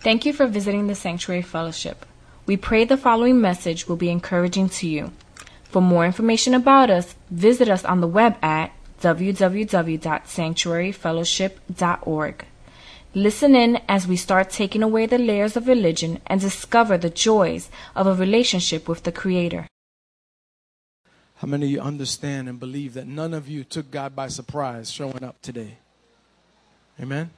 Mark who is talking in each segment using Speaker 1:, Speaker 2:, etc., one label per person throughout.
Speaker 1: Thank you for visiting the Sanctuary Fellowship. We pray the following message will be encouraging to you. For more information about us, visit us on the web at www.sanctuaryfellowship.org. Listen in as we start taking away the layers of religion and discover the joys of a relationship with the Creator.
Speaker 2: How many of you understand and believe that none of you took God by surprise showing up today? Amen?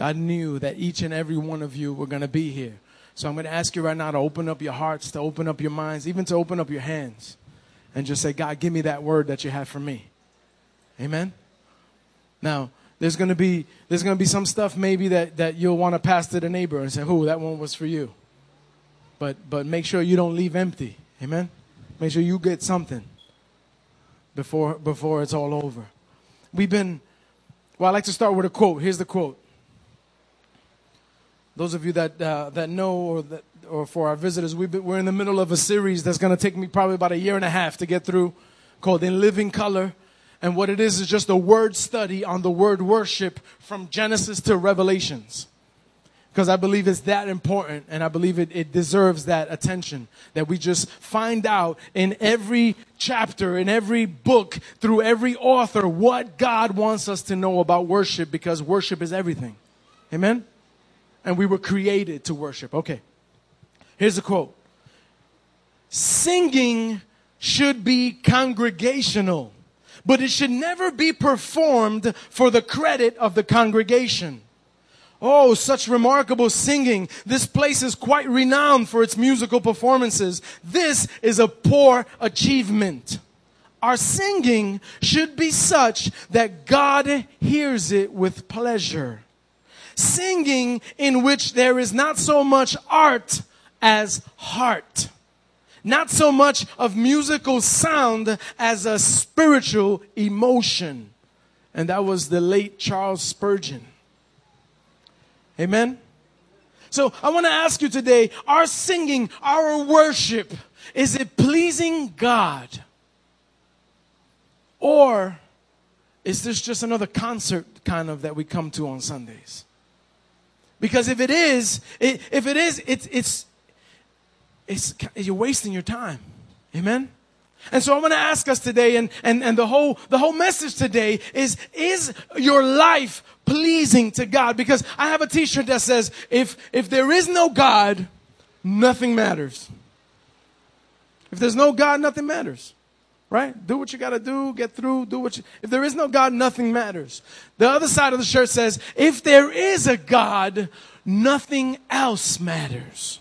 Speaker 2: God knew that each and every one of you were going to be here. So I'm going to ask you right now to open up your hearts, to open up your minds, even to open up your hands, and just say, God, give me that word that you have for me. Amen? Now, there's going to be there's going to be some stuff maybe that, that you'll want to pass to the neighbor and say, "Who that one was for you." But but make sure you don't leave empty. Amen. Make sure you get something before before it's all over. We've been well. I like to start with a quote. Here's the quote. Those of you that uh, that know or that or for our visitors, been, we're in the middle of a series that's going to take me probably about a year and a half to get through, called "In Living Color." And what it is is just a word study on the word worship from Genesis to Revelations. Because I believe it's that important and I believe it, it deserves that attention. That we just find out in every chapter, in every book, through every author, what God wants us to know about worship because worship is everything. Amen? And we were created to worship. Okay. Here's a quote Singing should be congregational but it should never be performed for the credit of the congregation. Oh, such remarkable singing. This place is quite renowned for its musical performances. This is a poor achievement. Our singing should be such that God hears it with pleasure. Singing in which there is not so much art as heart not so much of musical sound as a spiritual emotion. And that was the late Charles Spurgeon. Amen? So I want to ask you today our singing, our worship, is it pleasing God? Or is this just another concert kind of that we come to on Sundays? Because if it is, it, if it is, it's, it's, it's, you're wasting your time. Amen? And so I'm going to ask us today, and, and, and the whole, the whole message today is, is your life pleasing to God? Because I have a t-shirt that says, if, if there is no God, nothing matters. If there's no God, nothing matters. Right? Do what you gotta do, get through, do what you, if there is no God, nothing matters. The other side of the shirt says, if there is a God, nothing else matters.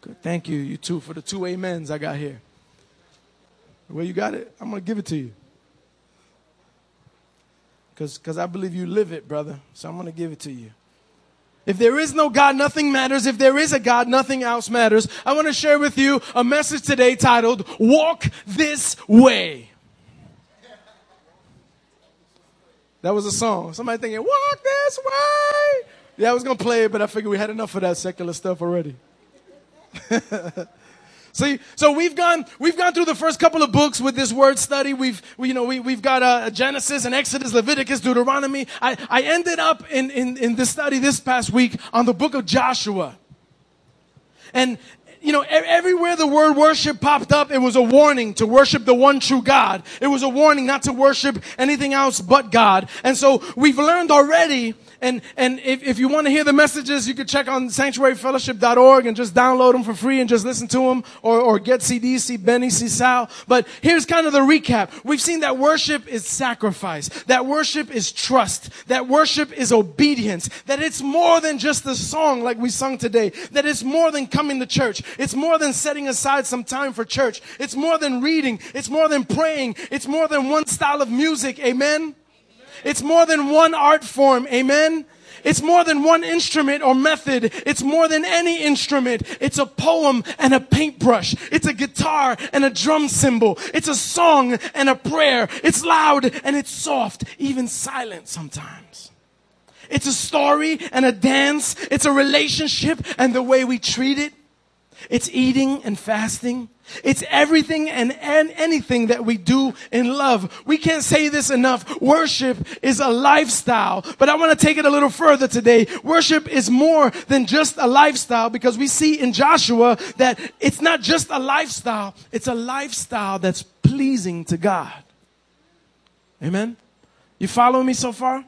Speaker 2: Good. Thank you, you two, for the two amens I got here. Where you got it, I'm going to give it to you. Cause Because I believe you live it, brother. So I'm going to give it to you. If there is no God, nothing matters. If there is a God, nothing else matters. I want to share with you a message today titled, Walk This Way. That was a song. Somebody thinking, Walk This Way. Yeah, I was going to play it, but I figured we had enough of that secular stuff already. See, so we've gone, we've gone through the first couple of books with this word study. We've, we, you know, we, we've got uh, Genesis and Exodus, Leviticus, Deuteronomy. I, I ended up in, in, in this study this past week on the book of Joshua. And, you know, everywhere the word worship popped up, it was a warning to worship the one true God. It was a warning not to worship anything else but God. And so we've learned already and, and if, if you want to hear the messages, you can check on sanctuaryfellowship.org and just download them for free and just listen to them or, or get CDs, see Benny, see Sal. But here's kind of the recap. We've seen that worship is sacrifice. That worship is trust. That worship is obedience. That it's more than just a song like we sung today. That it's more than coming to church. It's more than setting aside some time for church. It's more than reading. It's more than praying. It's more than one style of music. Amen. It's more than one art form. Amen. It's more than one instrument or method. It's more than any instrument. It's a poem and a paintbrush. It's a guitar and a drum cymbal. It's a song and a prayer. It's loud and it's soft, even silent sometimes. It's a story and a dance. It's a relationship and the way we treat it. It's eating and fasting. It's everything and, and anything that we do in love. We can't say this enough. Worship is a lifestyle, but I want to take it a little further today. Worship is more than just a lifestyle because we see in Joshua that it's not just a lifestyle. It's a lifestyle that's pleasing to God. Amen. You follow me so far?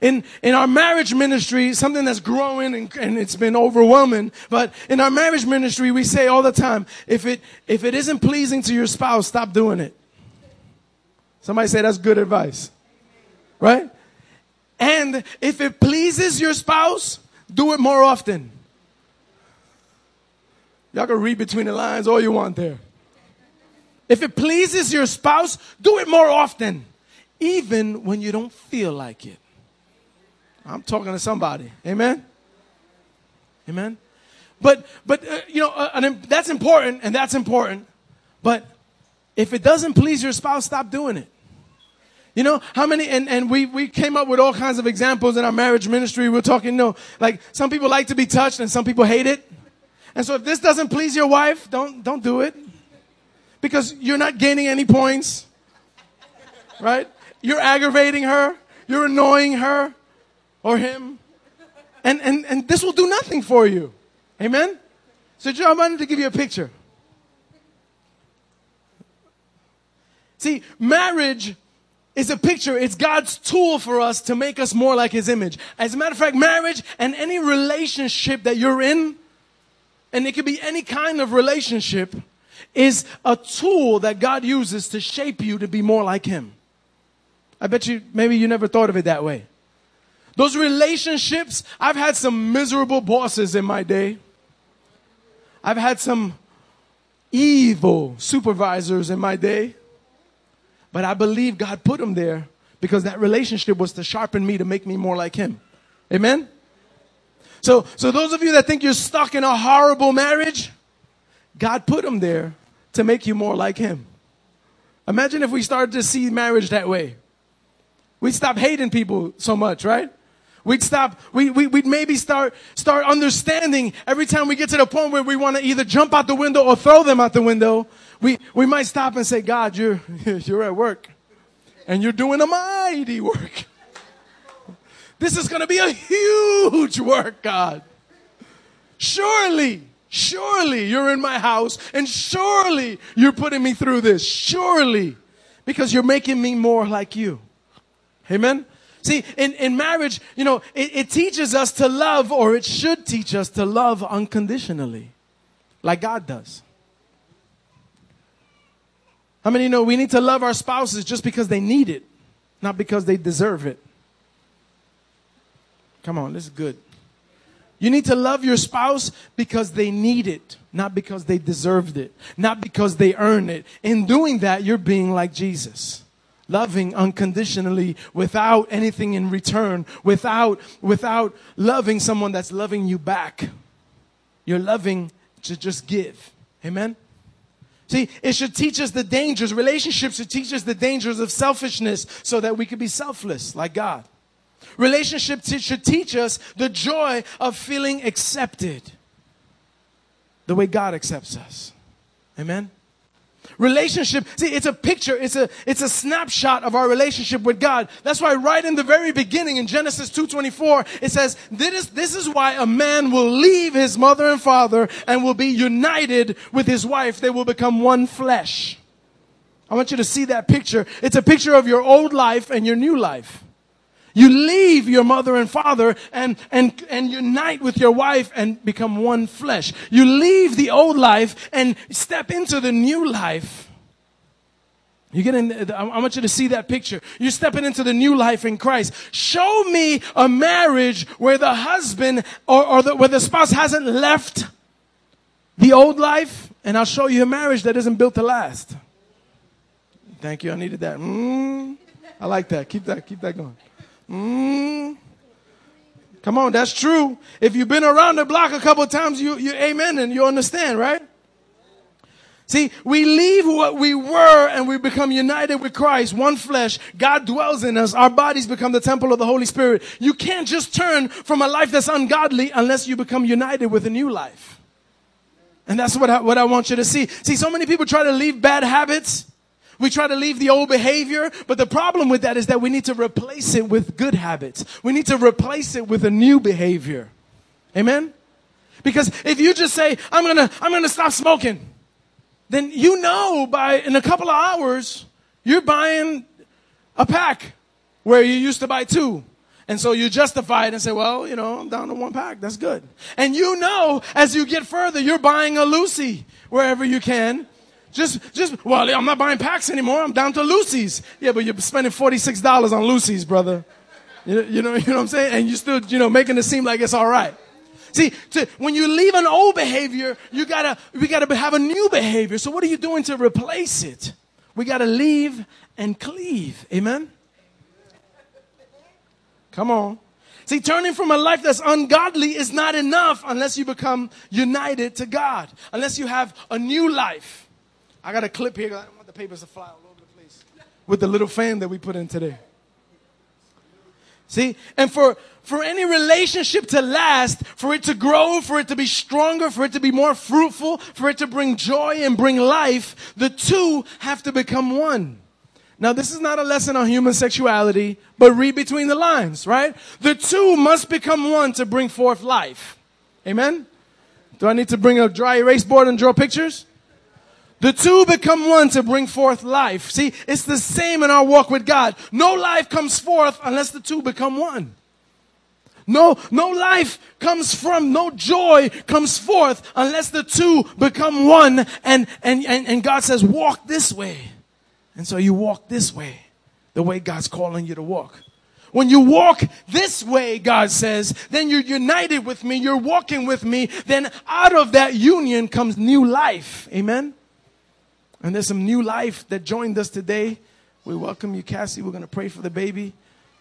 Speaker 2: In, in our marriage ministry, something that's growing and, and it's been overwhelming, but in our marriage ministry, we say all the time, if it, if it isn't pleasing to your spouse, stop doing it. Somebody say that's good advice. Right? And if it pleases your spouse, do it more often. Y'all can read between the lines all you want there. If it pleases your spouse, do it more often, even when you don't feel like it. I'm talking to somebody. Amen. Amen. But but uh, you know uh, that's important and that's important. But if it doesn't please your spouse, stop doing it. You know how many and, and we we came up with all kinds of examples in our marriage ministry. We're talking, you know, like some people like to be touched and some people hate it. And so if this doesn't please your wife, don't don't do it. Because you're not gaining any points. Right? You're aggravating her, you're annoying her or him. And, and, and this will do nothing for you. Amen? So, Joe, I wanted to give you a picture. See, marriage is a picture. It's God's tool for us to make us more like His image. As a matter of fact, marriage and any relationship that you're in, and it could be any kind of relationship, is a tool that God uses to shape you to be more like Him. I bet you, maybe you never thought of it that way. Those relationships, I've had some miserable bosses in my day. I've had some evil supervisors in my day. But I believe God put them there because that relationship was to sharpen me to make me more like Him. Amen? So, so those of you that think you're stuck in a horrible marriage, God put them there to make you more like Him. Imagine if we started to see marriage that way. We'd stop hating people so much, right? We'd stop, we, we, would maybe start, start understanding every time we get to the point where we want to either jump out the window or throw them out the window. We, we might stop and say, God, you're, you're at work and you're doing a mighty work. This is going to be a huge work, God. Surely, surely you're in my house and surely you're putting me through this. Surely. Because you're making me more like you. Amen? See, in, in marriage, you know, it, it teaches us to love, or it should teach us to love unconditionally, like God does. How many know we need to love our spouses just because they need it, not because they deserve it? Come on, this is good. You need to love your spouse because they need it, not because they deserved it, not because they earned it. In doing that, you're being like Jesus loving unconditionally without anything in return without without loving someone that's loving you back. You're loving to just give. Amen? See it should teach us the dangers relationships should teach us the dangers of selfishness so that we could be selfless like god. Relationships should teach us the joy of feeling accepted the way god accepts us. Amen Relationship, see, it's a picture, it's a, it's a snapshot of our relationship with God. That's why right in the very beginning in Genesis 2.24, it says, this is, this is why a man will leave his mother and father and will be united with his wife. They will become one flesh. I want you to see that picture. It's a picture of your old life and your new life. You leave your mother and father and, and, and unite with your wife and become one flesh. You leave the old life and step into the new life. You get in, I want you to see that picture. You're stepping into the new life in Christ. Show me a marriage where the husband or, or the, where the spouse hasn't left the old life, and I'll show you a marriage that isn't built to last. Thank you. I needed that. Mm, I like that. Keep that. Keep that going. Mm. Come on, that's true. If you've been around the block a couple times, you, you amen and you understand, right? See, we leave what we were and we become united with Christ, one flesh. God dwells in us. Our bodies become the temple of the Holy Spirit. You can't just turn from a life that's ungodly unless you become united with a new life. And that's what I, what I want you to see. See, so many people try to leave bad habits. We try to leave the old behavior, but the problem with that is that we need to replace it with good habits. We need to replace it with a new behavior. Amen? Because if you just say, I'm gonna, I'm gonna stop smoking, then you know by in a couple of hours, you're buying a pack where you used to buy two. And so you justify it and say, well, you know, I'm down to one pack. That's good. And you know, as you get further, you're buying a loosie wherever you can. Just, just, well, I'm not buying packs anymore. I'm down to loosies. Yeah, but you're spending $46 on loosies, brother. You know, you know, you know what I'm saying? And you're still, you know, making it seem like it's all right. See, to, when you leave an old behavior, you gotta, we gotta have a new behavior. So what are you doing to replace it? We gotta leave and cleave. Amen? Come on. See, turning from a life that's ungodly is not enough unless you become united to God, unless you have a new life. I got a clip here. I don't want the papers to fly all over the place with the little fan that we put in today. See, and for, for any relationship to last, for it to grow, for it to be stronger, for it to be more fruitful, for it to bring joy and bring life, the two have to become one. Now, this is not a lesson on human sexuality, but read between the lines, right? The two must become one to bring forth life. Amen? Do I need to bring a dry erase board and draw pictures? The two become one to bring forth life. See, it's the same in our walk with God. No life comes forth unless the two become one. No, no life comes from, no joy comes forth unless the two become one and, and, and, and God says, walk this way. And so you walk this way, the way God's calling you to walk. When you walk this way, God says, then you're united with me, you're walking with me, then out of that union comes new life. Amen? And there's some new life that joined us today. We welcome you, Cassie. We're going to pray for the baby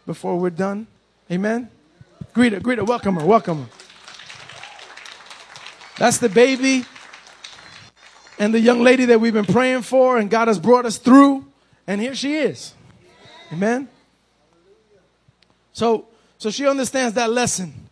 Speaker 2: before we're done. Amen? Greet her, greet her, welcome her, welcome her. That's the baby and the young lady that we've been praying for, and God has brought us through, and here she is. Amen. So, so she understands that lesson.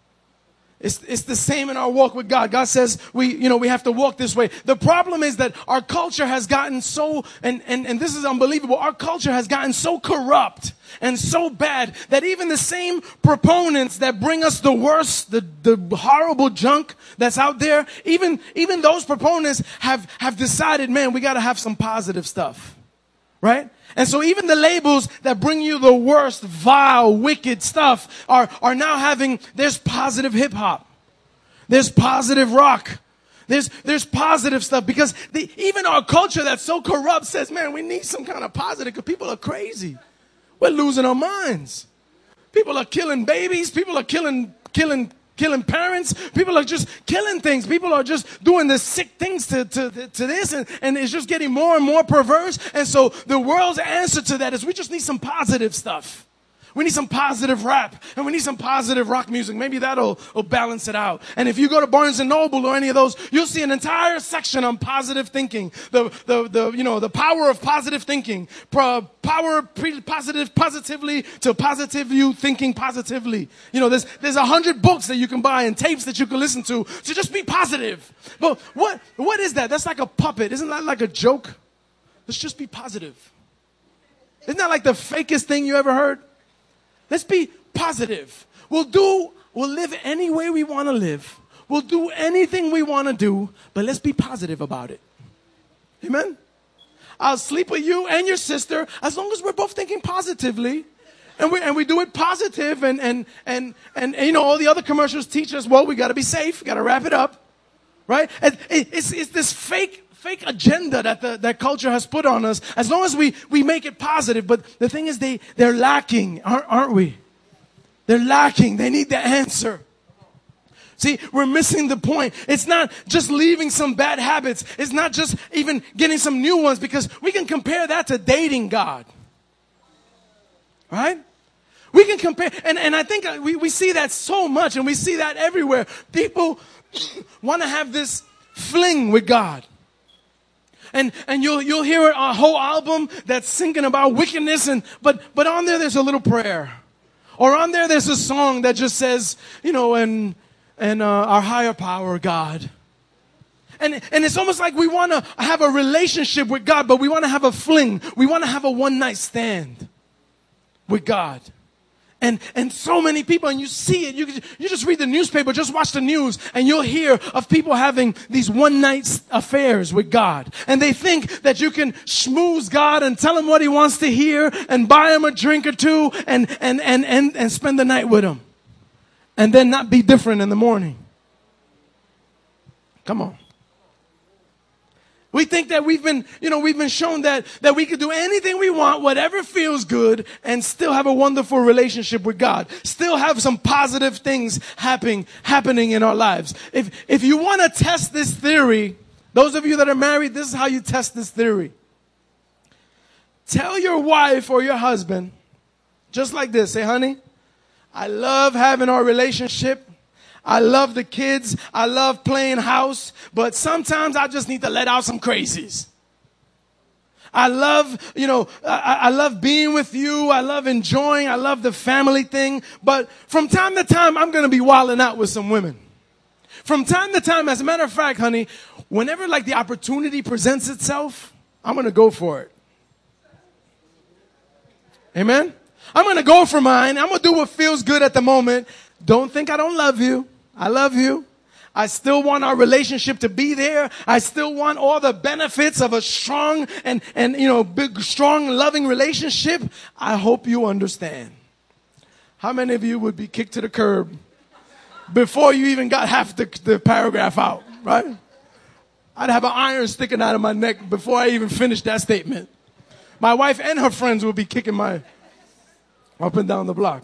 Speaker 2: It's, it's the same in our walk with God. God says we, you know, we have to walk this way. The problem is that our culture has gotten so, and, and, and this is unbelievable, our culture has gotten so corrupt and so bad that even the same proponents that bring us the worst, the, the horrible junk that's out there, even, even those proponents have, have decided, man, we gotta have some positive stuff. Right? And so even the labels that bring you the worst, vile, wicked stuff are, are now having, there's positive hip hop. There's positive rock. There's, there's positive stuff because the, even our culture that's so corrupt says, man, we need some kind of positive because people are crazy. We're losing our minds. People are killing babies. People are killing, killing killing parents. People are just killing things. People are just doing the sick things to, to, to this and, and it's just getting more and more perverse. And so the world's answer to that is we just need some positive stuff. We need some positive rap and we need some positive rock music. Maybe that'll will balance it out. And if you go to Barnes and Noble or any of those, you'll see an entire section on positive thinking. The, the, the, you know, the power of positive thinking. Power pre, positive, positively to positive you thinking positively. You know, there's, there's a hundred books that you can buy and tapes that you can listen to to just be positive. But what, what is that? That's like a puppet. Isn't that like a joke? Let's just be positive. Isn't that like the fakest thing you ever heard? Let's be positive. We'll do, we'll live any way we want to live. We'll do anything we want to do, but let's be positive about it. Amen? I'll sleep with you and your sister as long as we're both thinking positively. And we, and we do it positive and, and, and, and, and you know, all the other commercials teach us, well, we gotta be safe, gotta wrap it up. Right? And it's, it's this fake fake agenda that the, that culture has put on us as long as we, we make it positive. But the thing is they, they're lacking, aren't, aren't we? They're lacking. They need the answer. See, we're missing the point. It's not just leaving some bad habits. It's not just even getting some new ones because we can compare that to dating God. Right? We can compare, and, and I think uh, we, we see that so much and we see that everywhere. People want to have this fling with God and, and you'll, you'll hear a whole album that's singing about wickedness and, but, but on there there's a little prayer. Or on there there's a song that just says, you know, and, and uh, our higher power, God. and, and it's almost like we want to have a relationship with God, but we want to have a fling. We want to have a one night stand with God. And, and so many people, and you see it, you, you just read the newspaper, just watch the news, and you'll hear of people having these one night affairs with God. And they think that you can schmooze God and tell him what he wants to hear and buy him a drink or two and, and, and, and, and spend the night with him. And then not be different in the morning. Come on. We think that we've been, you know, we've been shown that, that we can do anything we want, whatever feels good, and still have a wonderful relationship with God. Still have some positive things happening, happening in our lives. If, if you want to test this theory, those of you that are married, this is how you test this theory. Tell your wife or your husband, just like this, say, honey, I love having our relationship. I love the kids. I love playing house, but sometimes I just need to let out some crazies. I love, you know, I, I, love being with you. I love enjoying. I love the family thing. But from time to time, I'm going to be wilding out with some women. From time to time, as a matter of fact, honey, whenever like the opportunity presents itself, I'm going to go for it. Amen? I'm going to go for mine. I'm going to do what feels good at the moment. Don't think I don't love you. I love you. I still want our relationship to be there. I still want all the benefits of a strong and, and, you know, big, strong, loving relationship. I hope you understand. How many of you would be kicked to the curb before you even got half the, the paragraph out, right? I'd have an iron sticking out of my neck before I even finished that statement. My wife and her friends would be kicking my up and down the block.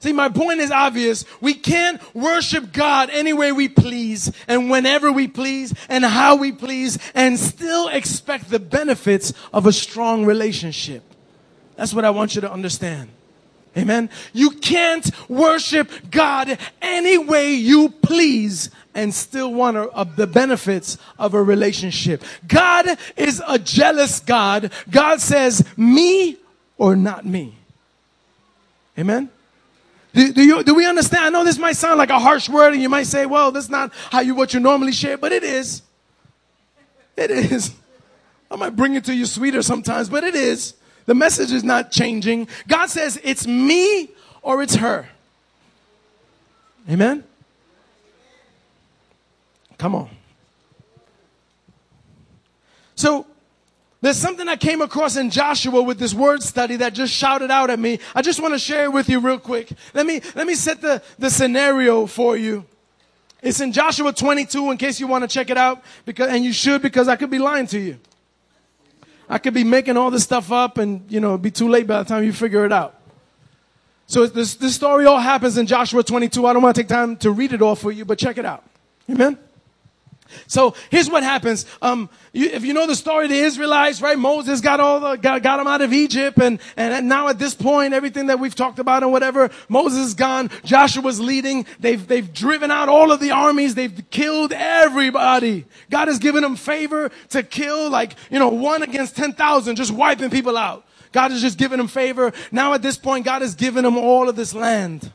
Speaker 2: See, my point is obvious. We can't worship God any way we please and whenever we please and how we please and still expect the benefits of a strong relationship. That's what I want you to understand. Amen. You can't worship God any way you please and still want a, a, the benefits of a relationship. God is a jealous God. God says, me or not me. Amen. Do, do, you, do we understand? I know this might sound like a harsh word and you might say, well, that's not how you, what you normally share, but it is. It is. I might bring it to you sweeter sometimes, but it is. The message is not changing. God says it's me or it's her. Amen? Come on. So, there's something I came across in Joshua with this word study that just shouted out at me. I just want to share it with you real quick. Let me, let me set the, the scenario for you. It's in Joshua 22 in case you want to check it out because, and you should because I could be lying to you. I could be making all this stuff up and, you know, be too late by the time you figure it out. So this, this story all happens in Joshua 22. I don't want to take time to read it all for you, but check it out. Amen. So here's what happens. Um, you, if you know the story of the Israelites, right? Moses got all the, got, got them out of Egypt and, and now at this point, everything that we've talked about and whatever, Moses is gone. Joshua's leading. They've, they've driven out all of the armies. They've killed everybody. God has given them favor to kill like, you know, one against 10,000, just wiping people out. God has just given them favor. Now at this point, God has given them all of this land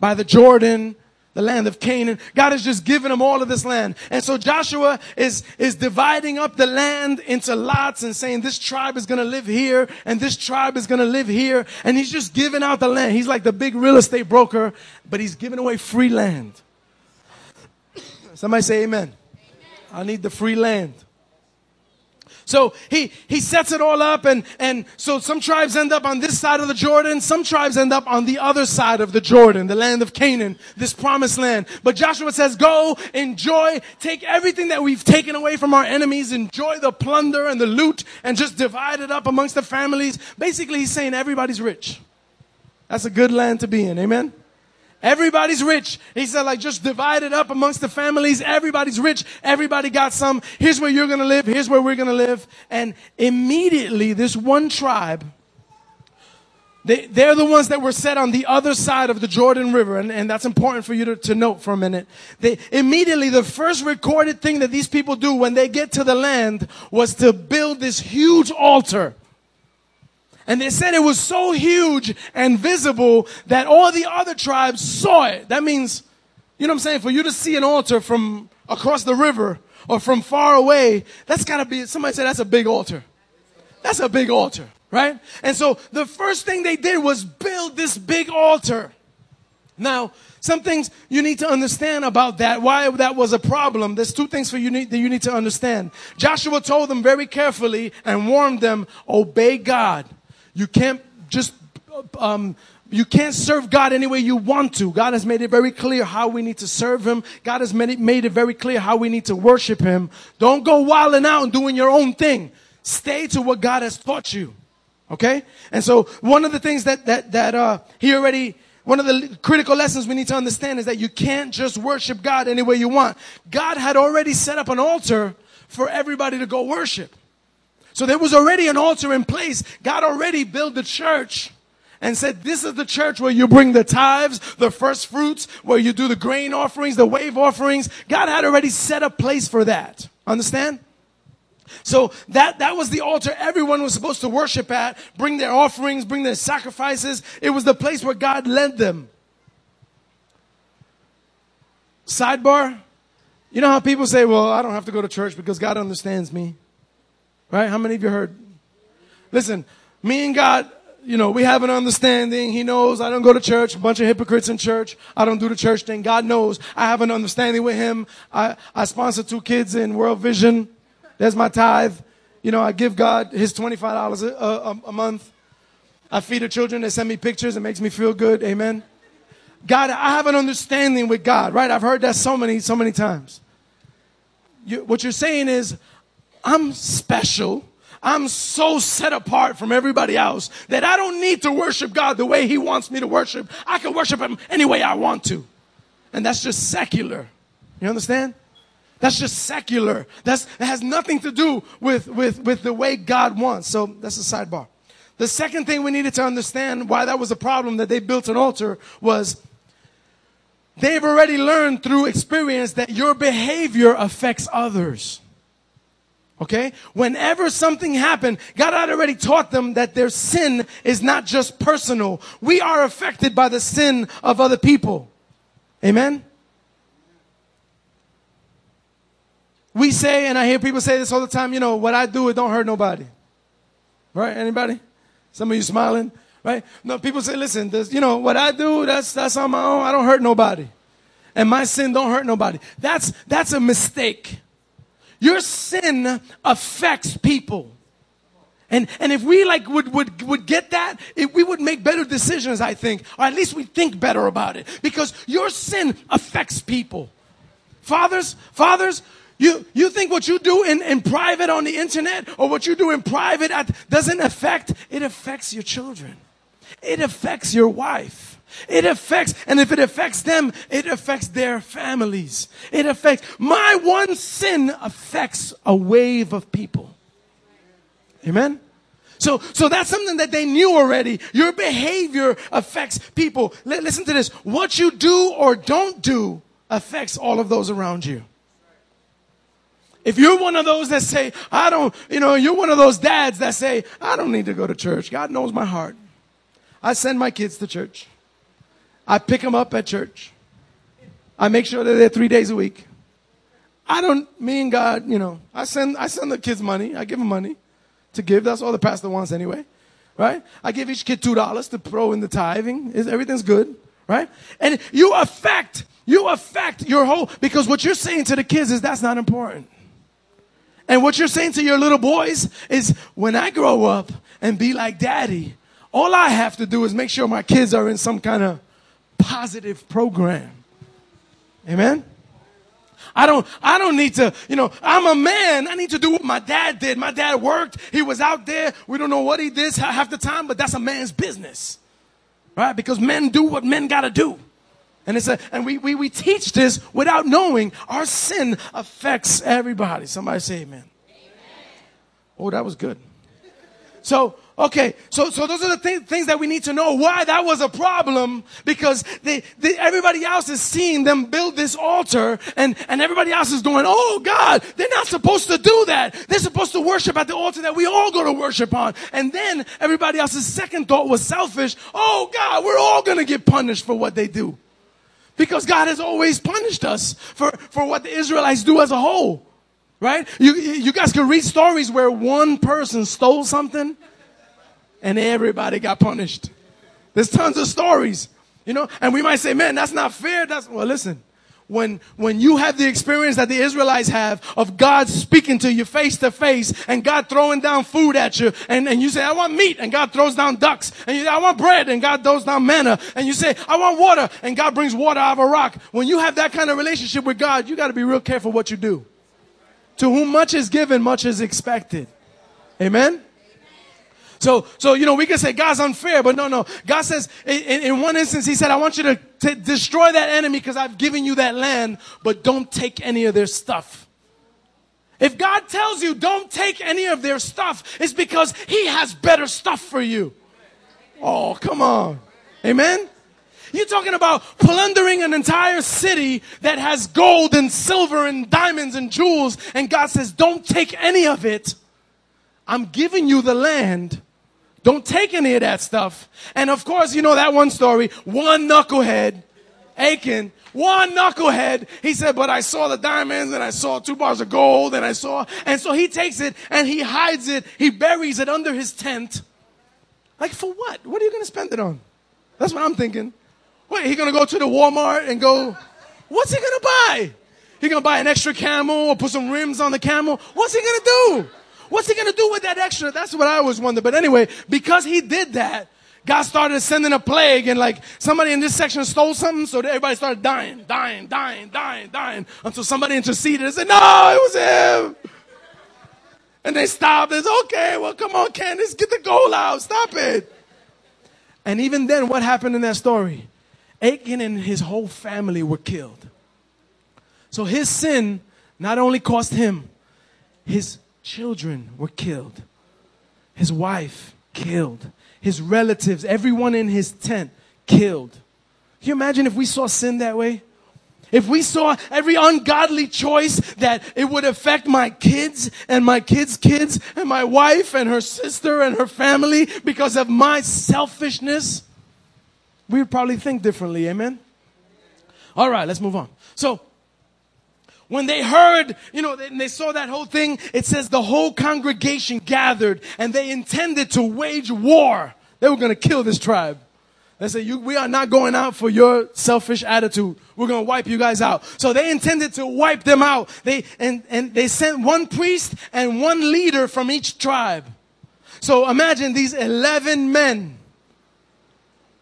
Speaker 2: by the Jordan, the land of Canaan. God has just given them all of this land. And so Joshua is, is dividing up the land into lots and saying this tribe is going to live here and this tribe is going to live here. And he's just giving out the land. He's like the big real estate broker, but he's giving away free land. Somebody say amen. amen. I need the free land. So he, he sets it all up and, and so some tribes end up on this side of the Jordan. Some tribes end up on the other side of the Jordan, the land of Canaan, this promised land. But Joshua says, go, enjoy, take everything that we've taken away from our enemies, enjoy the plunder and the loot and just divide it up amongst the families. Basically, he's saying everybody's rich. That's a good land to be in. Amen. Everybody's rich. He said, like, just divide it up amongst the families. Everybody's rich. Everybody got some. Here's where you're going to live. Here's where we're going to live. And immediately, this one tribe, they, they're the ones that were set on the other side of the Jordan River. And, and that's important for you to, to note for a minute. They, immediately, the first recorded thing that these people do when they get to the land was to build this huge altar and they said it was so huge and visible that all the other tribes saw it. That means, you know what I'm saying? For you to see an altar from, across the river or from far away, that's gotta be, somebody said that's a big altar. That's a big altar, right? And so the first thing they did was build this big altar. Now, some things you need to understand about that, why that was a problem. There's two things for you need, that you need to understand. Joshua told them very carefully and warned them, obey God. You can't just, um, you can't serve God any way you want to. God has made it very clear how we need to serve Him. God has made it, made it very clear how we need to worship Him. Don't go wilding out and doing your own thing. Stay to what God has taught you. Okay? And so one of the things that, that, that, uh, he already, one of the critical lessons we need to understand is that you can't just worship God any way you want. God had already set up an altar for everybody to go worship. So there was already an altar in place. God already built the church and said, this is the church where you bring the tithes, the first fruits, where you do the grain offerings, the wave offerings. God had already set a place for that. Understand? So that, that was the altar everyone was supposed to worship at, bring their offerings, bring their sacrifices. It was the place where God led them. Sidebar, you know how people say, well, I don't have to go to church because God understands me. Right? How many of you heard? Listen, me and God, you know, we have an understanding. He knows I don't go to church, a bunch of hypocrites in church. I don't do the church thing. God knows I have an understanding with Him. I, I sponsor two kids in World Vision. There's my tithe. You know, I give God his $25 a, a, a month. I feed the children. They send me pictures. It makes me feel good. Amen. God, I have an understanding with God, right? I've heard that so many, so many times. You, what you're saying is, I'm special. I'm so set apart from everybody else that I don't need to worship God the way He wants me to worship. I can worship Him any way I want to. And that's just secular. You understand? That's just secular. That's, that has nothing to do with, with, with the way God wants. So that's a sidebar. The second thing we needed to understand why that was a problem that they built an altar was they've already learned through experience that your behavior affects others. Okay? Whenever something happened, God had already taught them that their sin is not just personal. We are affected by the sin of other people. Amen? We say, and I hear people say this all the time, you know, what I do, it don't hurt nobody. Right? Anybody? Some of you smiling, right? No, people say, listen, this, you know, what I do, that's, that's on my own. I don't hurt nobody. And my sin don't hurt nobody. That's, that's a mistake. Your sin affects people. And, and if we like would, would, would get that, we would make better decisions, I think, or at least we think better about it. Because your sin affects people. Fathers, fathers, you, you think what you do in, in private on the internet or what you do in private at, doesn't affect, it affects your children. It affects your wife. It affects, and if it affects them, it affects their families. It affects, my one sin affects a wave of people. Amen? So, so that's something that they knew already. Your behavior affects people. L- listen to this. What you do or don't do affects all of those around you. If you're one of those that say, I don't, you know, you're one of those dads that say, I don't need to go to church. God knows my heart. I send my kids to church. I pick them up at church. I make sure they're there three days a week. I don't, me and God, you know, I send, I send the kids money. I give them money to give. That's all the pastor wants anyway. Right? I give each kid $2 to throw in the tithing. Everything's good. Right? And you affect, you affect your whole, because what you're saying to the kids is that's not important. And what you're saying to your little boys is when I grow up and be like daddy, all I have to do is make sure my kids are in some kind of positive program. Amen? I don't, I don't need to, you know, I'm a man. I need to do what my dad did. My dad worked. He was out there. We don't know what he did half the time, but that's a man's business. Right? Because men do what men gotta do. And it's a, and we, we, we teach this without knowing our sin affects everybody. Somebody say amen. amen. Oh, that was good. So, okay, so, so those are the th- things that we need to know why that was a problem because they, they, everybody else is seeing them build this altar and, and everybody else is going, oh God, they're not supposed to do that. They're supposed to worship at the altar that we all go to worship on. And then everybody else's second thought was selfish. Oh God, we're all going to get punished for what they do. Because God has always punished us for, for what the Israelites do as a whole. Right? You, you guys can read stories where one person stole something and everybody got punished. There's tons of stories, you know, and we might say, man, that's not fair. That's, well, listen, when, when you have the experience that the Israelites have of God speaking to you face to face and God throwing down food at you and, and you say, I want meat and God throws down ducks and you say, I want bread and God throws down manna and you say, I want water and God brings water out of a rock. When you have that kind of relationship with God, you got to be real careful what you do. To whom much is given, much is expected. Amen? So, so, you know, we can say God's unfair, but no, no. God says, in, in one instance, He said, I want you to, to destroy that enemy because I've given you that land, but don't take any of their stuff. If God tells you don't take any of their stuff, it's because He has better stuff for you. Oh, come on. Amen? You're talking about plundering an entire city that has gold and silver and diamonds and jewels, and God says, don't take any of it. I'm giving you the land, don't take any of that stuff. And of course, you know that one story. One knucklehead, Achan, one knucklehead, he said, but I saw the diamonds and I saw two bars of gold and I saw, and so he takes it and he hides it. He buries it under his tent. Like for what? What are you going to spend it on? That's what I'm thinking. What, he going to go to the Walmart and go, what's he going to buy? He going to buy an extra camel or put some rims on the camel? What's he going to do? What's he going to do with that extra? That's what I always wonder. But anyway, because he did that, God started sending a plague and like somebody in this section stole something, so everybody started dying, dying, dying, dying, dying until somebody interceded and said, no, it was him. And they stopped. It's okay. Well, come on, Candace, get the goal out. Stop it. And even then, what happened in that story? Achan and his whole family were killed. So his sin not only cost him, his children were killed, his wife killed, his relatives, everyone in his tent killed. Can you imagine if we saw sin that way? If we saw every ungodly choice that it would affect my kids and my kids' kids and my wife and her sister and her family because of my selfishness, we would probably think differently. Amen? All right, let's move on. So, when they heard, you know, and they saw that whole thing, it says the whole congregation gathered and they intended to wage war. They were going to kill this tribe. They said, we are not going out for your selfish attitude. We're going to wipe you guys out. So they intended to wipe them out. They, and, and they sent one priest and one leader from each tribe. So imagine these 11 men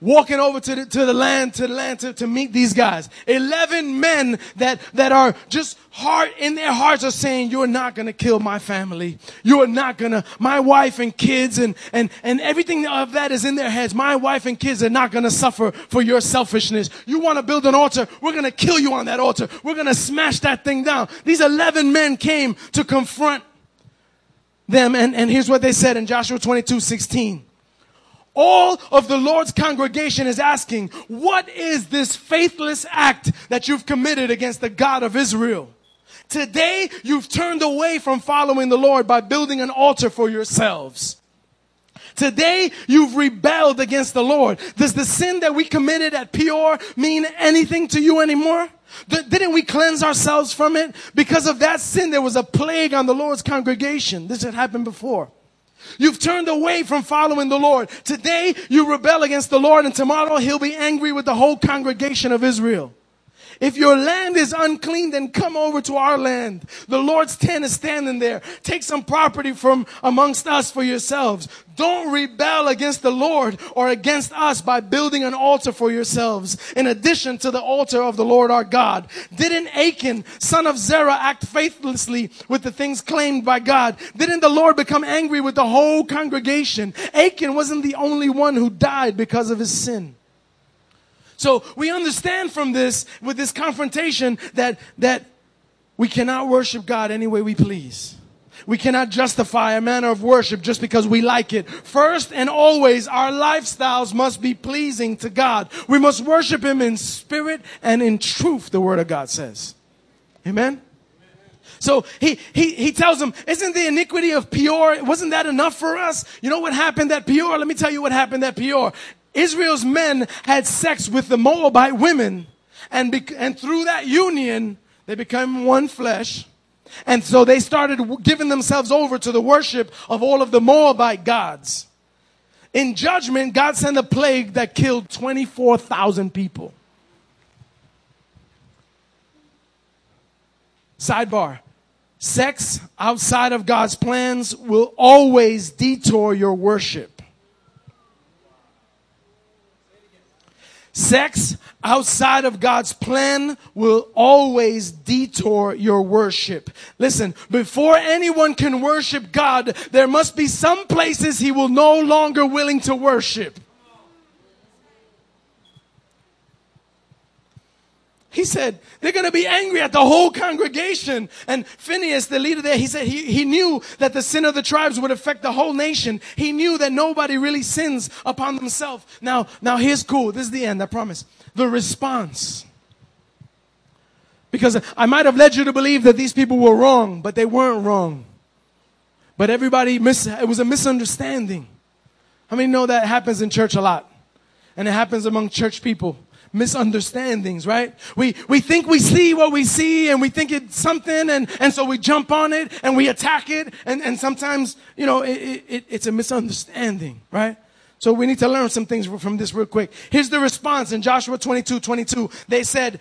Speaker 2: walking over to the, to the land, to the land to, to meet these guys. 11 men that, that are just heart, in their hearts are saying, you're not gonna kill my family. You are not gonna, my wife and kids and, and, and everything of that is in their heads. My wife and kids are not gonna suffer for your selfishness. You wanna build an altar, we're gonna kill you on that altar. We're gonna smash that thing down. These 11 men came to confront them and, and here's what they said in Joshua 22, 16 all of the Lord's congregation is asking, what is this faithless act that you've committed against the God of Israel? Today, you've turned away from following the Lord by building an altar for yourselves. Today, you've rebelled against the Lord. Does the sin that we committed at Peor mean anything to you anymore? Didn't we cleanse ourselves from it? Because of that sin, there was a plague on the Lord's congregation. This had happened before. You've turned away from following the Lord. Today you rebel against the Lord and tomorrow he'll be angry with the whole congregation of Israel. If your land is unclean, then come over to our land. The Lord's tent is standing there. Take some property from amongst us for yourselves. Don't rebel against the Lord or against us by building an altar for yourselves in addition to the altar of the Lord our God. Didn't Achan, son of Zerah, act faithlessly with the things claimed by God? Didn't the Lord become angry with the whole congregation? Achan wasn't the only one who died because of his sin. So we understand from this, with this confrontation, that, that we cannot worship God any way we please. We cannot justify a manner of worship just because we like it. First and always, our lifestyles must be pleasing to God. We must worship Him in spirit and in truth, the Word of God says. Amen? So he, he, he tells them, isn't the iniquity of Peor, wasn't that enough for us? You know what happened at Peor? Let me tell you what happened at Peor. Israel's men had sex with the Moabite women And, bec- and through that union, they became one flesh. And so they started giving themselves over to the worship of all of the Moabite gods. In judgment, God sent a plague that killed 24,000 people. Sidebar. Sex outside of God's plans will always detour your worship. Sex outside of God's plan will always detour your worship. Listen, before anyone can worship God, there must be some places he will no longer willing to worship. He said, they're going to be angry at the whole congregation. And Phineas, the leader there, he said he, he knew that the sin of the tribes would affect the whole nation. He knew that nobody really sins upon themselves. Now, now here's cool. This is the end, I promise. The response. Because I might have led you to believe that these people were wrong, but they weren't wrong. But everybody, mis- it was a misunderstanding. How many know that happens in church a lot? And it happens among church people misunderstandings, right? We, we think we see what we see and we think it's something and, and so we jump on it and we attack it and, and sometimes, you know, it, it, it's a misunderstanding, right? So we need to learn some things from this real quick. Here's the response in Joshua 22, 22. They said,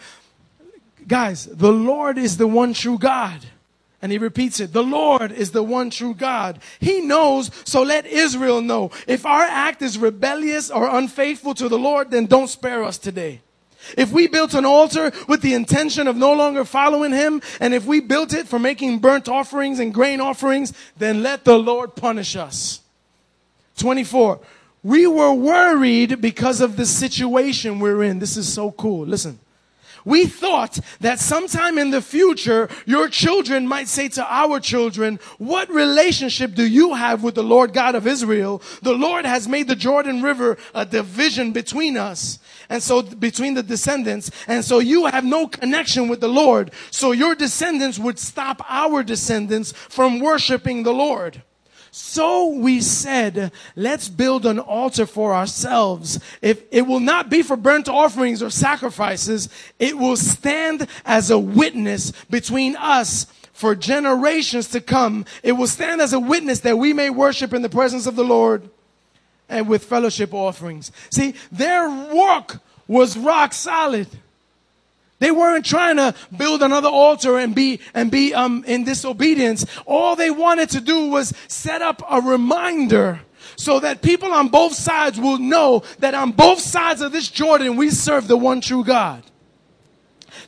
Speaker 2: guys, the Lord is the one true God. And he repeats it. The Lord is the one true God. He knows, so let Israel know. If our act is rebellious or unfaithful to the Lord, then don't spare us today. If we built an altar with the intention of no longer following him, and if we built it for making burnt offerings and grain offerings, then let the Lord punish us. 24. We were worried because of the situation we're in. This is so cool. Listen. We thought that sometime in the future, your children might say to our children, what relationship do you have with the Lord God of Israel? The Lord has made the Jordan River a division between us. And so between the descendants. And so you have no connection with the Lord. So your descendants would stop our descendants from worshiping the Lord. So we said, let's build an altar for ourselves. If it will not be for burnt offerings or sacrifices, it will stand as a witness between us for generations to come. It will stand as a witness that we may worship in the presence of the Lord and with fellowship offerings. See, their work was rock solid. They weren't trying to build another altar and be, and be, um, in disobedience. All they wanted to do was set up a reminder so that people on both sides will know that on both sides of this Jordan, we serve the one true God.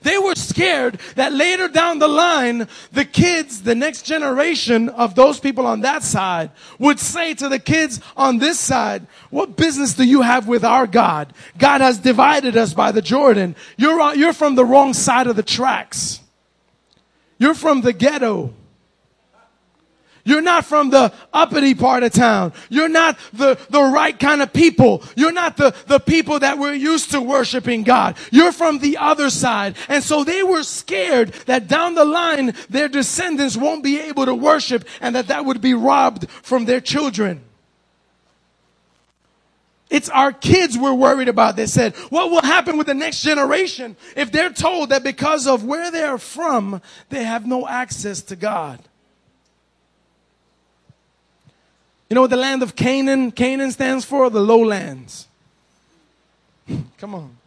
Speaker 2: They were scared that later down the line, the kids, the next generation of those people on that side would say to the kids on this side, what business do you have with our God? God has divided us by the Jordan. You're, you're from the wrong side of the tracks. You're from the ghetto. You're not from the uppity part of town. You're not the, the right kind of people. You're not the, the people that we're used to worshiping God. You're from the other side. And so they were scared that down the line, their descendants won't be able to worship and that that would be robbed from their children. It's our kids we're worried about. They said, what will happen with the next generation if they're told that because of where they're from, they have no access to God? You know what the land of Canaan, Canaan stands for? The lowlands. Come on.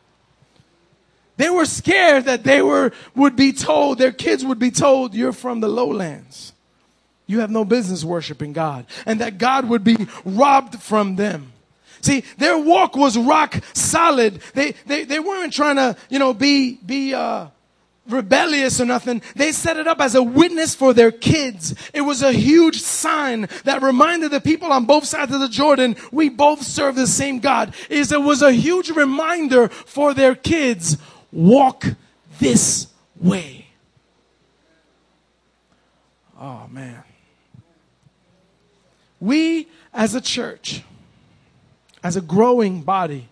Speaker 2: They were scared that they were, would be told, their kids would be told, you're from the lowlands. You have no business worshiping God. And that God would be robbed from them. See, their walk was rock solid. They, they, they weren't trying to, you know, be, be, uh, rebellious or nothing. They set it up as a witness for their kids. It was a huge sign that reminded the people on both sides of the Jordan, we both serve the same God. Is it was a huge reminder for their kids, walk this way. Oh man. We as a church, as a growing body,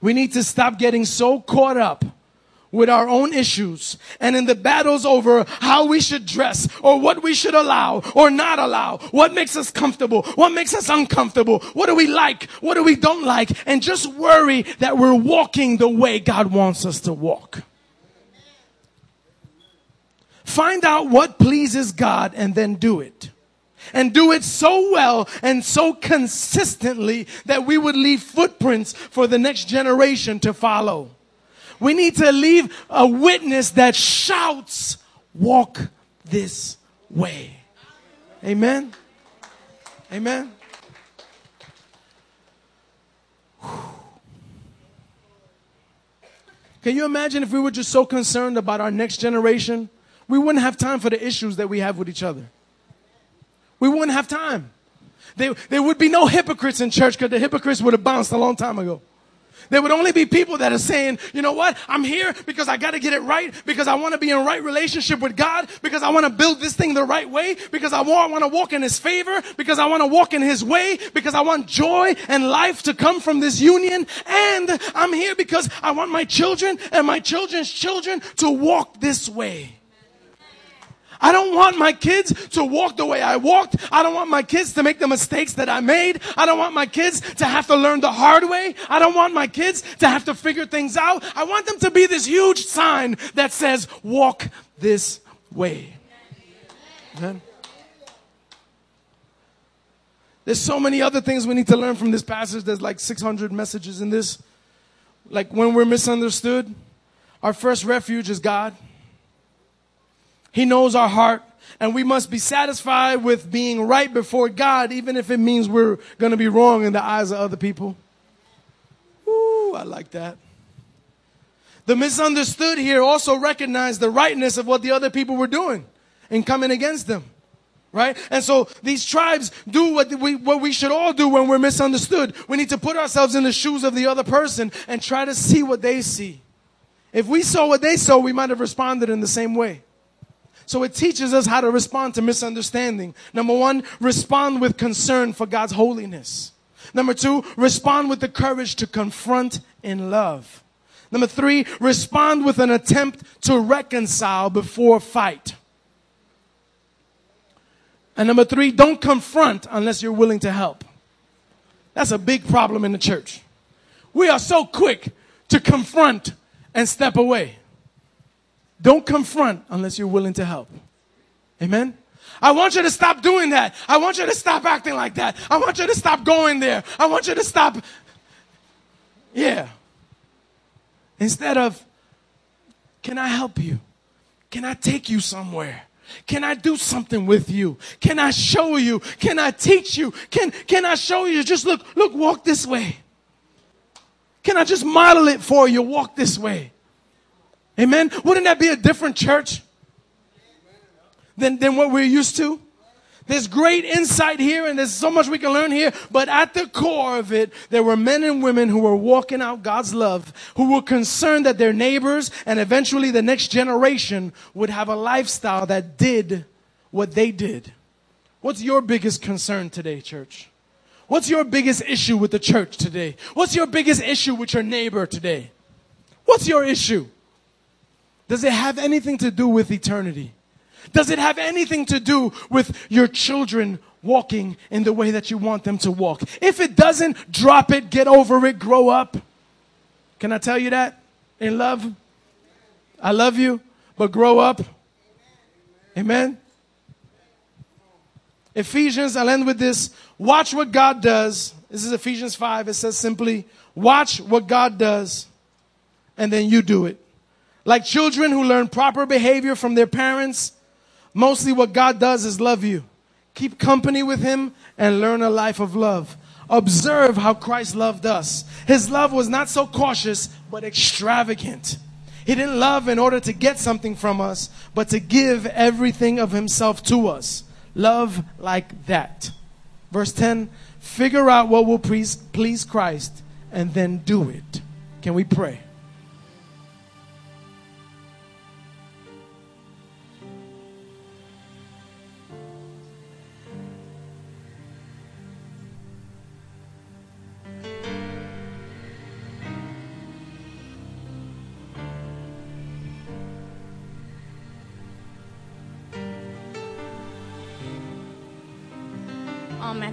Speaker 2: we need to stop getting so caught up with our own issues and in the battles over how we should dress or what we should allow or not allow, what makes us comfortable, what makes us uncomfortable, what do we like, what do we don't like, and just worry that we're walking the way God wants us to walk. Find out what pleases God and then do it. And do it so well and so consistently that we would leave footprints for the next generation to follow. We need to leave a witness that shouts, walk this way. Amen. Amen. Can you imagine if we were just so concerned about our next generation? We wouldn't have time for the issues that we have with each other. We wouldn't have time. There, there would be no hypocrites in church because the hypocrites would have bounced a long time ago. There would only be people that are saying, you know what? I'm here because I got to get it right, because I want to be in right relationship with God, because I want to build this thing the right way, because I want, to walk in His favor, because I want to walk in His way, because I want joy and life to come from this union. And I'm here because I want my children and my children's children to walk this way. I don't want my kids to walk the way I walked. I don't want my kids to make the mistakes that I made. I don't want my kids to have to learn the hard way. I don't want my kids to have to figure things out. I want them to be this huge sign that says, walk this way. Amen. There's so many other things we need to learn from this passage. There's like 600 messages in this. Like when we're misunderstood, our first refuge is God. He knows our heart, and we must be satisfied with being right before God, even if it means we're going to be wrong in the eyes of other people. Ooh, I like that. The misunderstood here also recognized the rightness of what the other people were doing and coming against them. Right? And so these tribes do what we, what we should all do when we're misunderstood. We need to put ourselves in the shoes of the other person and try to see what they see. If we saw what they saw, we might have responded in the same way. So it teaches us how to respond to misunderstanding. Number one, respond with concern for God's holiness. Number two, respond with the courage to confront in love. Number three, respond with an attempt to reconcile before fight. And number three, don't confront unless you're willing to help. That's a big problem in the church. We are so quick to confront and step away. Don't confront unless you're willing to help. Amen? I want you to stop doing that. I want you to stop acting like that. I want you to stop going there. I want you to stop. Yeah. Instead of, can I help you? Can I take you somewhere? Can I do something with you? Can I show you? Can I teach you? Can, can I show you? Just look, look, walk this way. Can I just model it for you? Walk this way. Amen. Wouldn't that be a different church than, than what we're used to? There's great insight here and there's so much we can learn here, but at the core of it, there were men and women who were walking out God's love, who were concerned that their neighbors and eventually the next generation would have a lifestyle that did what they did. What's your biggest concern today, church? What's your biggest issue with the church today? What's your biggest issue with your neighbor today? What's your issue? Does it have anything to do with eternity? Does it have anything to do with your children walking in the way that you want them to walk? If it doesn't, drop it, get over it, grow up. Can I tell you that? In love? I love you, but grow up. Amen. Ephesians, I'll end with this. Watch what God does. This is Ephesians 5. It says simply, watch what God does, and then you do it. Like children who learn proper behavior from their parents, mostly what God does is love you. Keep company with Him and learn a life of love. Observe how Christ loved us. His love was not so cautious, but extravagant. He didn't love in order to get something from us, but to give everything of Himself to us. Love like that. Verse 10 Figure out what will please, please Christ and then do it. Can we pray?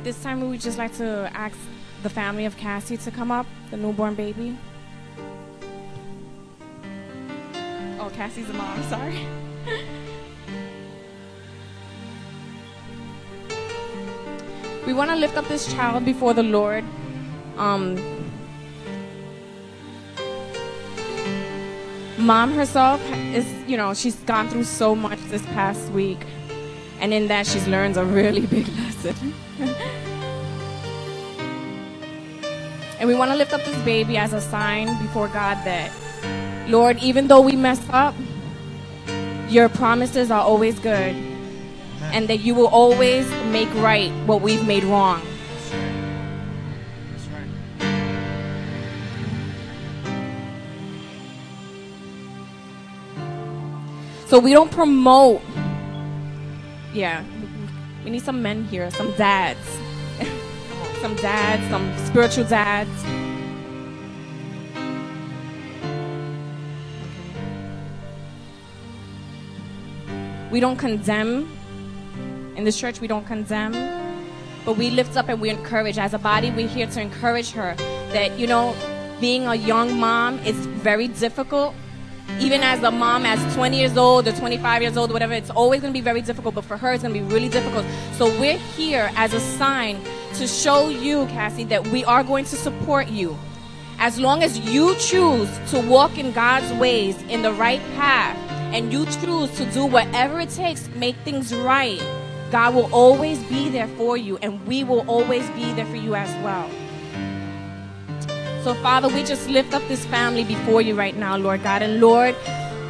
Speaker 1: This time, we would just like to ask the family of Cassie to come up, the newborn baby. Oh, Cassie's the mom, sorry. we want to lift up this child before the Lord. Um, mom herself is, you know, she's gone through so much this past week. And in that, she's learned a really big lesson. and we want to lift up this baby as a sign before God that, Lord, even though we mess up, your promises are always good and that you will always make right what we've made wrong. So we don't promote. Yeah, we need some men here, some dads. some dads, some spiritual dads. We don't condemn in this church, we don't condemn, but we lift up and we encourage. As a body, we're here to encourage her that, you know, being a young mom is very difficult. Even as a mom, as 20 years old or 25 years old, whatever, it's always going to be very difficult. But for her, it's going to be really difficult. So we're here as a sign to show you, Cassie, that we are going to support you. As long as you choose to walk in God's ways in the right path and you choose to do whatever it takes make things right, God will always be there for you, and we will always be there for you as well. So, Father, we just lift up this family before you right now, Lord God. And Lord,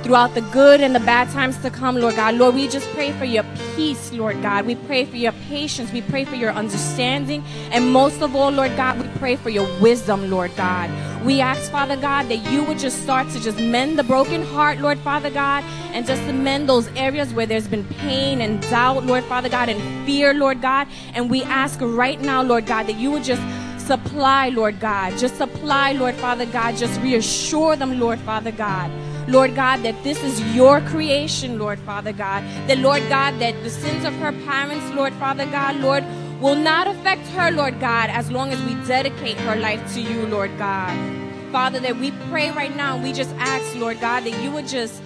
Speaker 1: throughout the good and the bad times to come, Lord God, Lord, we just pray for your peace, Lord God. We pray for your patience. We pray for your understanding. And most of all, Lord God, we pray for your wisdom, Lord God. We ask, Father God, that you would just start to just mend the broken heart, Lord Father God, and just to mend those areas where there's been pain and doubt, Lord Father God, and fear, Lord God. And we ask right now, Lord God, that you would just supply, Lord God. Just supply, Lord Father God. Just reassure them, Lord Father God. Lord God, that this is your creation, Lord Father God. That, Lord God, that the sins of her parents, Lord Father God, Lord, will not affect her, Lord God, as long as we dedicate her life to you, Lord God. Father, that we pray right now, we just ask, Lord God, that you would just,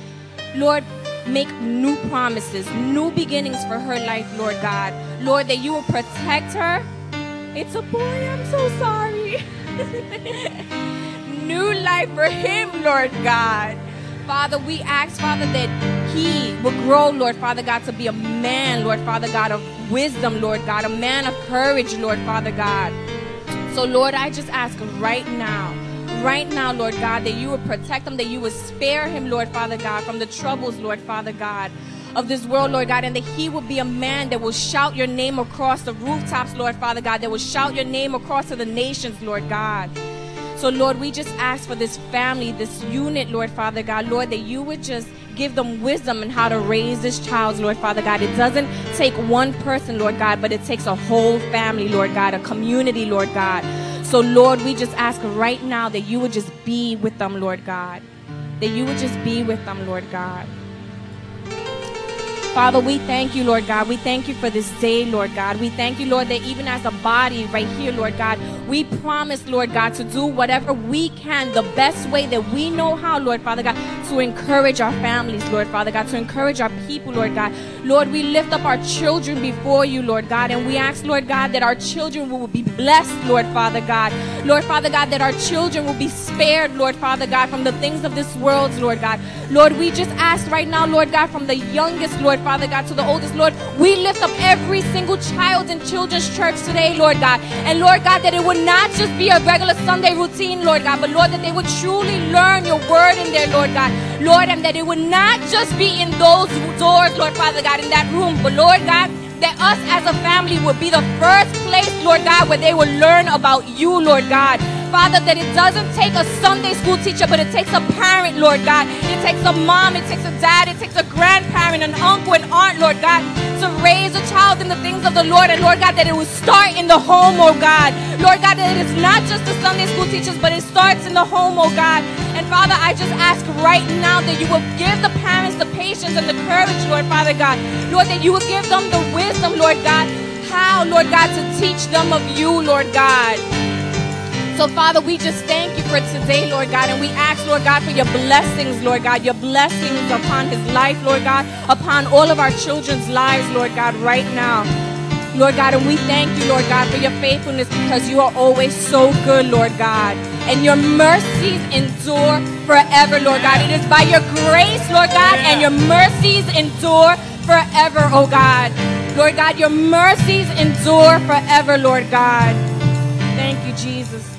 Speaker 1: Lord, make new promises, new beginnings for her life, Lord God. Lord, that you will protect her. It's a boy, I'm so sorry. new life for him, Lord God. Father, we ask, Father, that he will grow, Lord Father God, to be a man, Lord Father God, of wisdom, Lord God, a man of courage, Lord Father God. So, Lord, I just ask right now, right now, Lord God, that you would protect him, that you would spare him, Lord Father God, from the troubles, Lord Father God of this world, Lord God, and that he will be a man that will shout your name across the rooftops, Lord Father God, that will shout your name across to the nations, Lord God. So, Lord, we just ask for this family, this unit, Lord Father God, Lord, that you would just give them wisdom in how to raise this child, Lord Father God. It doesn't take one person, Lord God, but it takes a whole family, Lord God, a community, Lord God. So, Lord, we just ask right now that you would just be with them, Lord God. That you would just be with them, Lord God. Father, we thank you, Lord God. We thank you for this day, Lord God. We thank you, Lord, that even as a body right here, Lord God, we promise, Lord God, to do whatever we can the best way that we know how, Lord Father God, to encourage our families, Lord Father God, to encourage our people, Lord God. Lord, we lift up our children before you, Lord God, and we ask, Lord God, that our children will be blessed, Lord Father God. Lord Father God, that our children will be spared, Lord Father God, from the things of this world, Lord God. Lord, we just ask right now, Lord God, from the youngest, Lord Father God, to the oldest, Lord, we lift up every single child in children's church today, Lord God. And Lord God, that it would not just be a regular Sunday routine, Lord God, but Lord, that they would truly learn your word in there, Lord God. Lord, and that it would not just be in those doors, Lord Father God, in that room, but Lord God, that us as a family would be the first place, Lord God, where they will learn about you, Lord God. Father, that it doesn't take a Sunday school teacher, but it takes a parent, Lord God. It takes a mom, it takes a dad, it takes a grandparent, an uncle, an aunt, Lord God, to raise a child in the things of the Lord. And Lord God, that it will start in the home, oh God. Lord God, that it is not just the Sunday school teachers, but it starts in the home, oh God. And Father, I just ask right now that you will give the parents the patience and the courage, Lord Father God. Lord, that you will give them the wisdom, Lord God how, Lord God, to teach them of you, Lord God. So, Father, we just thank you for today, Lord God, and we ask, Lord God, for your blessings, Lord God, your blessings upon his life, Lord God, upon all of our children's lives, Lord God, right now. Lord God, and we thank you, Lord God, for your faithfulness because you are always so good, Lord God. And your mercies endure forever, Lord God. It is by your grace, Lord God, and your mercies endure forever, oh God. Lord God, your mercies endure forever, Lord God. Thank you, Jesus.